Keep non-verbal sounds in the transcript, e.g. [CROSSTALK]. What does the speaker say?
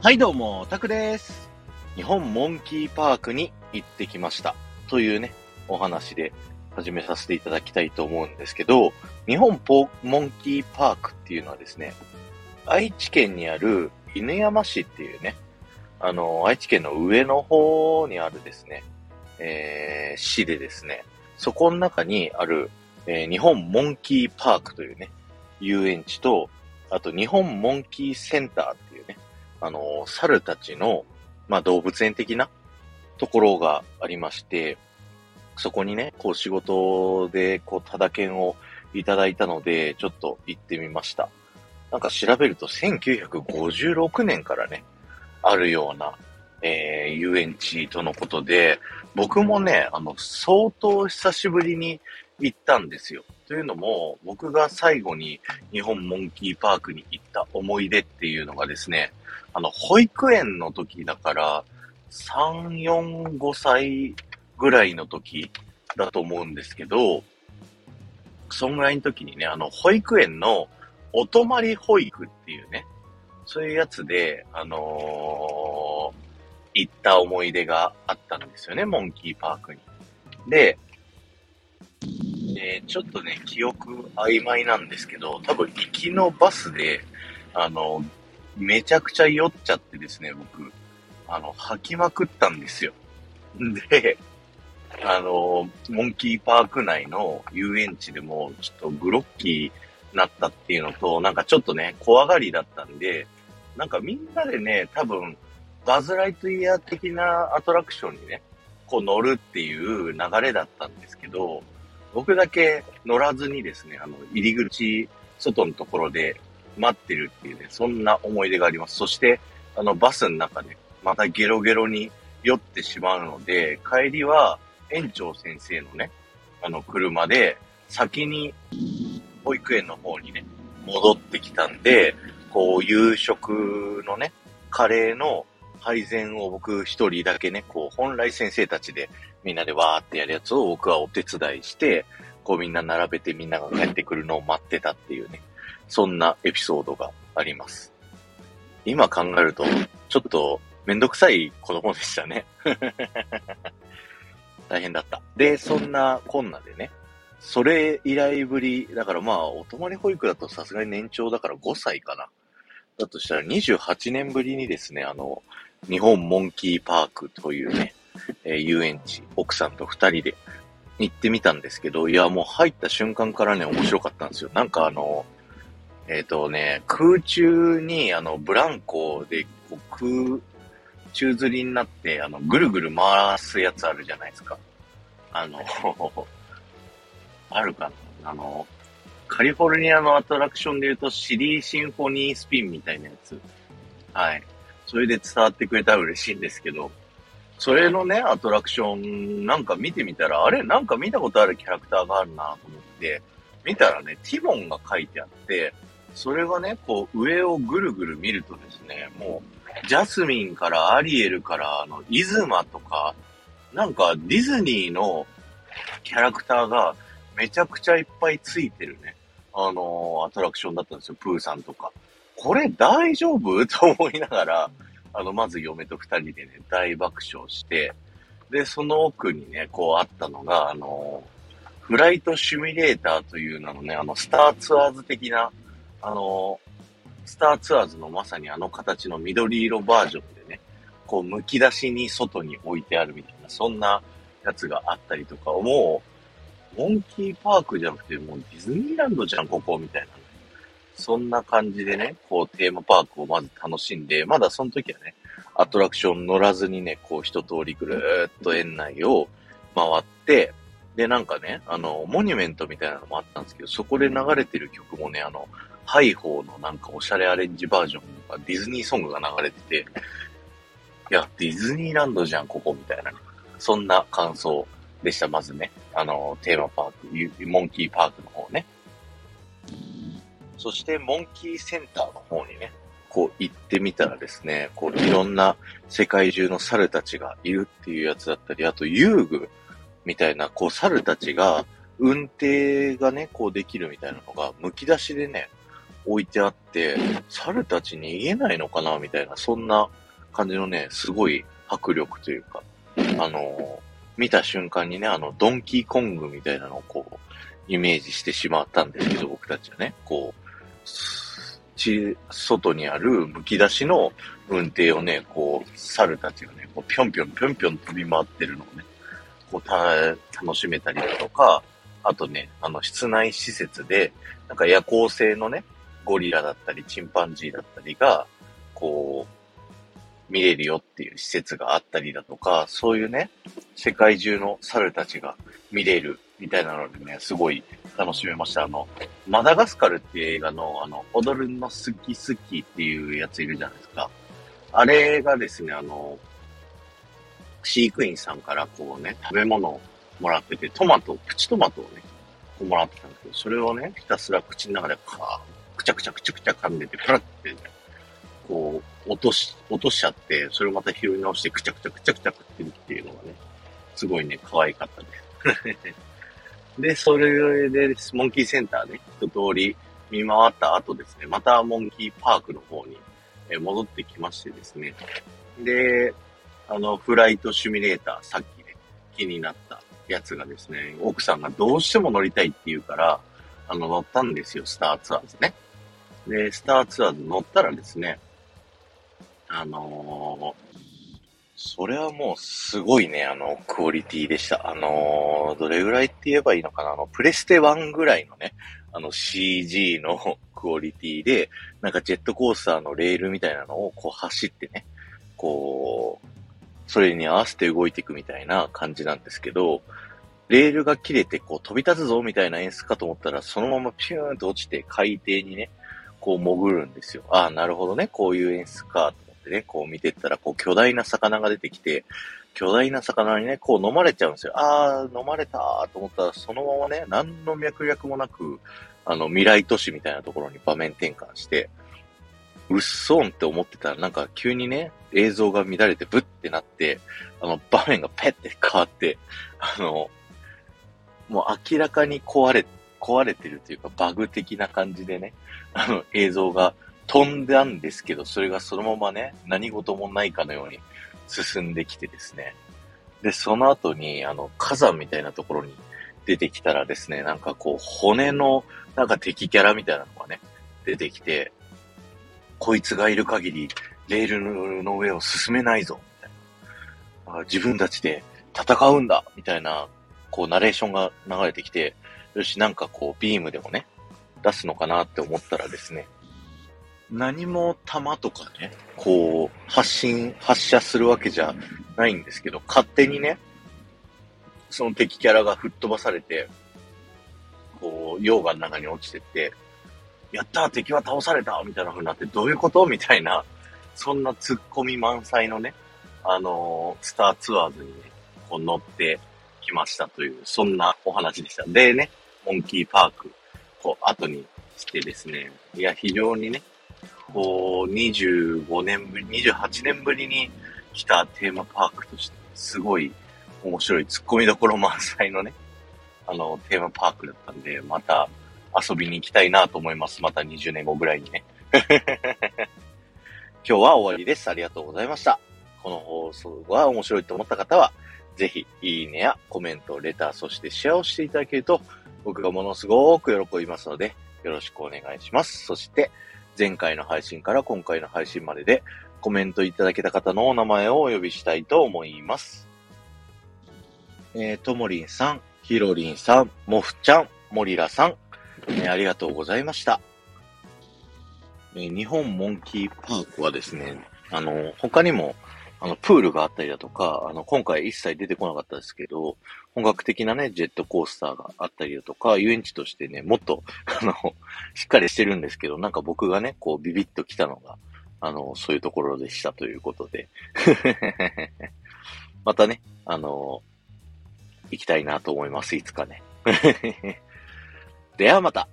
はいどうも、タクです。日本モンキーパークに行ってきました。というね、お話で始めさせていただきたいと思うんですけど、日本ポモンキーパークっていうのはですね、愛知県にある犬山市っていうね、あの、愛知県の上の方にあるですね、えー、市でですね、そこの中にある、えー日本モンキーパークというね、遊園地と、あと日本モンキーセンターっ、あの、猿たちの、まあ、動物園的なところがありまして、そこにね、こう仕事で、こう、ただ券をいただいたので、ちょっと行ってみました。なんか調べると1956年からね、あるような、えー、遊園地とのことで、僕もね、あの、相当久しぶりに行ったんですよ。というのも、僕が最後に日本モンキーパークに行った思い出っていうのがですね、あの、保育園の時だから、3、4、5歳ぐらいの時だと思うんですけど、そんぐらいの時にね、あの、保育園のお泊まり保育っていうね、そういうやつで、あのー行った思い出があったんですよね、モンキーパークに。で、えーちょっとね、記憶曖昧なんですけど、多分行きのバスで、あの、めちゃくちゃ酔っちゃってですね、僕、あの、吐きまくったんですよ。で、あの、モンキーパーク内の遊園地でも、ちょっとグロッキーなったっていうのと、なんかちょっとね、怖がりだったんで、なんかみんなでね、多分、バズ・ライトイヤー的なアトラクションにね、こう乗るっていう流れだったんですけど、僕だけ乗らずにですね、あの、入り口、外のところで待ってるっていうね、そんな思い出があります。そして、あの、バスの中で、またゲロゲロに酔ってしまうので、帰りは園長先生のね、あの、車で、先に保育園の方にね、戻ってきたんで、こう、夕食のね、カレーの配膳を僕一人だけね、こう、本来先生たちでみんなでわーってやるやつを僕はお手伝いして、こうみんな並べてみんなが帰ってくるのを待ってたっていうね、そんなエピソードがあります。今考えると、ちょっとめんどくさい子供でしたね。[LAUGHS] 大変だった。で、そんなこんなでね、それ以来ぶり、だからまあ、お泊まり保育だとさすがに年長だから5歳かな。だとしたら28年ぶりにですね、あの、日本モンキーパークというね、えー遊園地、奥さんと二人で行ってみたんですけど、いや、もう入った瞬間からね、面白かったんですよ。なんかあの、えっ、とね、空中にあの、ブランコでこう空、宙吊りになって、あの、ぐるぐる回すやつあるじゃないですか。あの、あるかなあの、カリフォルニアのアトラクションで言うと、シリーシンフォニースピンみたいなやつ。はい。それで伝わってくれたら嬉しいんですけど、それのね、アトラクション、なんか見てみたら、あれなんか見たことあるキャラクターがあるなと思って、見たらね、ティモンが書いてあって、それがね、こう、上をぐるぐる見るとですね、もう、ジャスミンからアリエルから、あの、イズマとか、なんかディズニーのキャラクターがめちゃくちゃいっぱいついてるね、あのアトラクションだったんですよ、プーさんとか。これ大丈夫？と思いながら、あの、まず嫁と二人でね、大爆笑して、で、その奥にね、こうあったのが、あの、フライトシミュレーターという名のね、あの、スターツアーズ的な、あの、スターツアーズのまさにあの形の緑色バージョンでね、こう、剥き出しに外に置いてあるみたいな、そんなやつがあったりとか、もう、モンキーパークじゃなくて、もうディズニーランドじゃん、ここ、みたいな。そんな感じでね、こうテーマパークをまず楽しんで、まだその時はね、アトラクション乗らずにね、こう一通りぐるーっと園内を回って、で、なんかね、あの、モニュメントみたいなのもあったんですけど、そこで流れてる曲もね、あの、ハイホーのなんかおしゃれアレンジバージョンとかディズニーソングが流れてて、いや、ディズニーランドじゃん、ここ、みたいな。そんな感想でした、まずね。あの、テーマパーク、モンキーパークの方ね。そして、モンキーセンターの方にね、こう行ってみたらですね、こういろんな世界中の猿たちがいるっていうやつだったり、あと遊具みたいな、こう猿たちが運転がね、こうできるみたいなのが、剥き出しでね、置いてあって、猿たち逃げないのかなみたいな、そんな感じのね、すごい迫力というか、あの、見た瞬間にね、あの、ドンキーコングみたいなのをこう、イメージしてしまったんですけど、僕たちはね、こう、ち、外にある剥き出しの運転をね、こう、猿たちがね、こうぴょんぴょんぴょんぴょん飛び回ってるのをね、こう、た、楽しめたりだとか、あとね、あの、室内施設で、なんか夜行性のね、ゴリラだったり、チンパンジーだったりが、こう、見れるよっていう施設があったりだとか、そういうね、世界中の猿たちが見れるみたいなのでね、すごい楽しめました。あの、マダガスカルっていう映画の、あの、踊るの好き好きっていうやついるじゃないですか。あれがですね、あの、飼育員さんからこうね、食べ物をもらってて、トマト、プチトマトをね、もらってたんですけど、それをね、ひたすら口の中でくちゃくちゃくちゃくちゃ噛んでて、プラって、こう、落とし、落としちゃって、それをまた拾い直して、くちゃくちゃくちゃくちゃ食ってるっていうのがね、すごいね、可愛かったです。[LAUGHS] で、それで、モンキーセンターね、一通り見回った後ですね、またモンキーパークの方に戻ってきましてですね。で、あの、フライトシミュレーター、さっきね、気になったやつがですね、奥さんがどうしても乗りたいって言うから、あの、乗ったんですよ、スターツアーズね。で、スターツアーズ乗ったらですね、あのーそれはもうすごいね、あの、クオリティでした。あのーどれぐらいって言えばいいのかな？あの、プレステ1ぐらいのね、あの CG の [LAUGHS] クオリティで、なんかジェットコースターのレールみたいなのをこう走ってね、こう、それに合わせて動いていくみたいな感じなんですけど、レールが切れてこう飛び立つぞみたいな演出かと思ったら、そのままピューンと落ちて海底にね、こう潜るんですよ。ああ、なるほどね、こういう演出かと思ってね、こう見てったら、こう巨大な魚が出てきて、巨大な魚にね、こう飲まれちゃうんですよ。ああ、飲まれたと思ったら、そのままね、何の脈略もなく、あの、未来都市みたいなところに場面転換して、うっそんって思ってたら、なんか急にね、映像が乱れてブッてなって、あの、場面がペッて変わって、あの、もう明らかに壊れ、壊れてるというか、バグ的な感じでね、あの、映像が飛んだんですけど、それがそのままね、何事もないかのように進んできてですね。で、その後に、あの、火山みたいなところに出てきたらですね、なんかこう、骨の、なんか敵キャラみたいなのがね、出てきて、こいつがいる限り、レールの上を進めないぞ、みたいな。自分たちで戦うんだ、みたいな、こう、ナレーションが流れてきて、よし、なんかこう、ビームでもね、出すのかなって思ったらですね、何も弾とかね、こう、発信、発射するわけじゃないんですけど、勝手にね、その敵キャラが吹っ飛ばされて、こう、溶岩の中に落ちてって、やったー敵は倒されたみたいな風になって、どういうこと？みたいな、そんな突っ込み満載のね、あのースターツアーズにね、こう乗ってきましたという、そんなお話でした。でね、モンキーパーク、こう、後にしてですね、いや、非常にね、こう、25年ぶり、28年ぶりに来たテーマパークとして、すごい面白い突っ込みどころ満載のね、あの、テーマパークだったんで、また遊びに行きたいなと思います。また20年後ぐらいにね。[LAUGHS] 今日は終わりです。ありがとうございました。この放送が面白いと思った方は、ぜひ、いいねやコメント、レター、そしてシェアをしていただけると、僕がものすごく喜びますので、よろしくお願いします。そして、前回の配信から今回の配信までで、コメントいただけた方のお名前をお呼びしたいと思います。えー、ともりんさん、ひろりんさん、もふちゃん、もりらさん、えーありがとうございました。えー日本モンキーパークはですね、あの、他にも、あの、プールがあったりだとか、あの、今回一切出てこなかったですけど、本格的なね、ジェットコースターがあったりだとか、遊園地としてね、もっと、[LAUGHS] あの、しっかりしてるんですけど、なんか僕がね、こうビビッと来たのが、あの、そういうところでしたということで。[LAUGHS] またね、あの、行きたいなと思います、いつかね。[LAUGHS] ではまた。